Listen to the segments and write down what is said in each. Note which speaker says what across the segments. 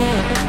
Speaker 1: Yeah.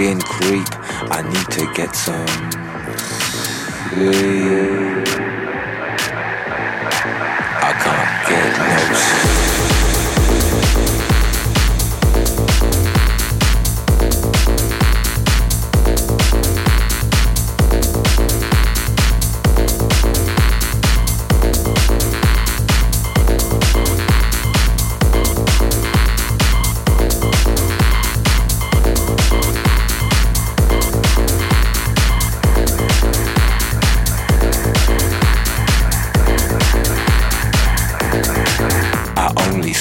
Speaker 1: Skin creep. I need to get some.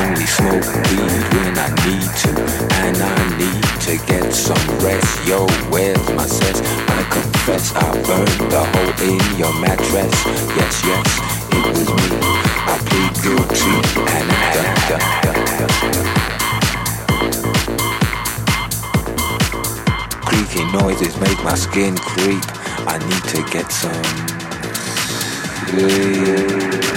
Speaker 1: only smoke weed when I need to, and I need to get some rest. Yo, where's my sense? I confess I burned the hole in your mattress. Yes, yes, it was me. I plead guilty and I da, Creaky noises make my skin creep. I need to get some sleep.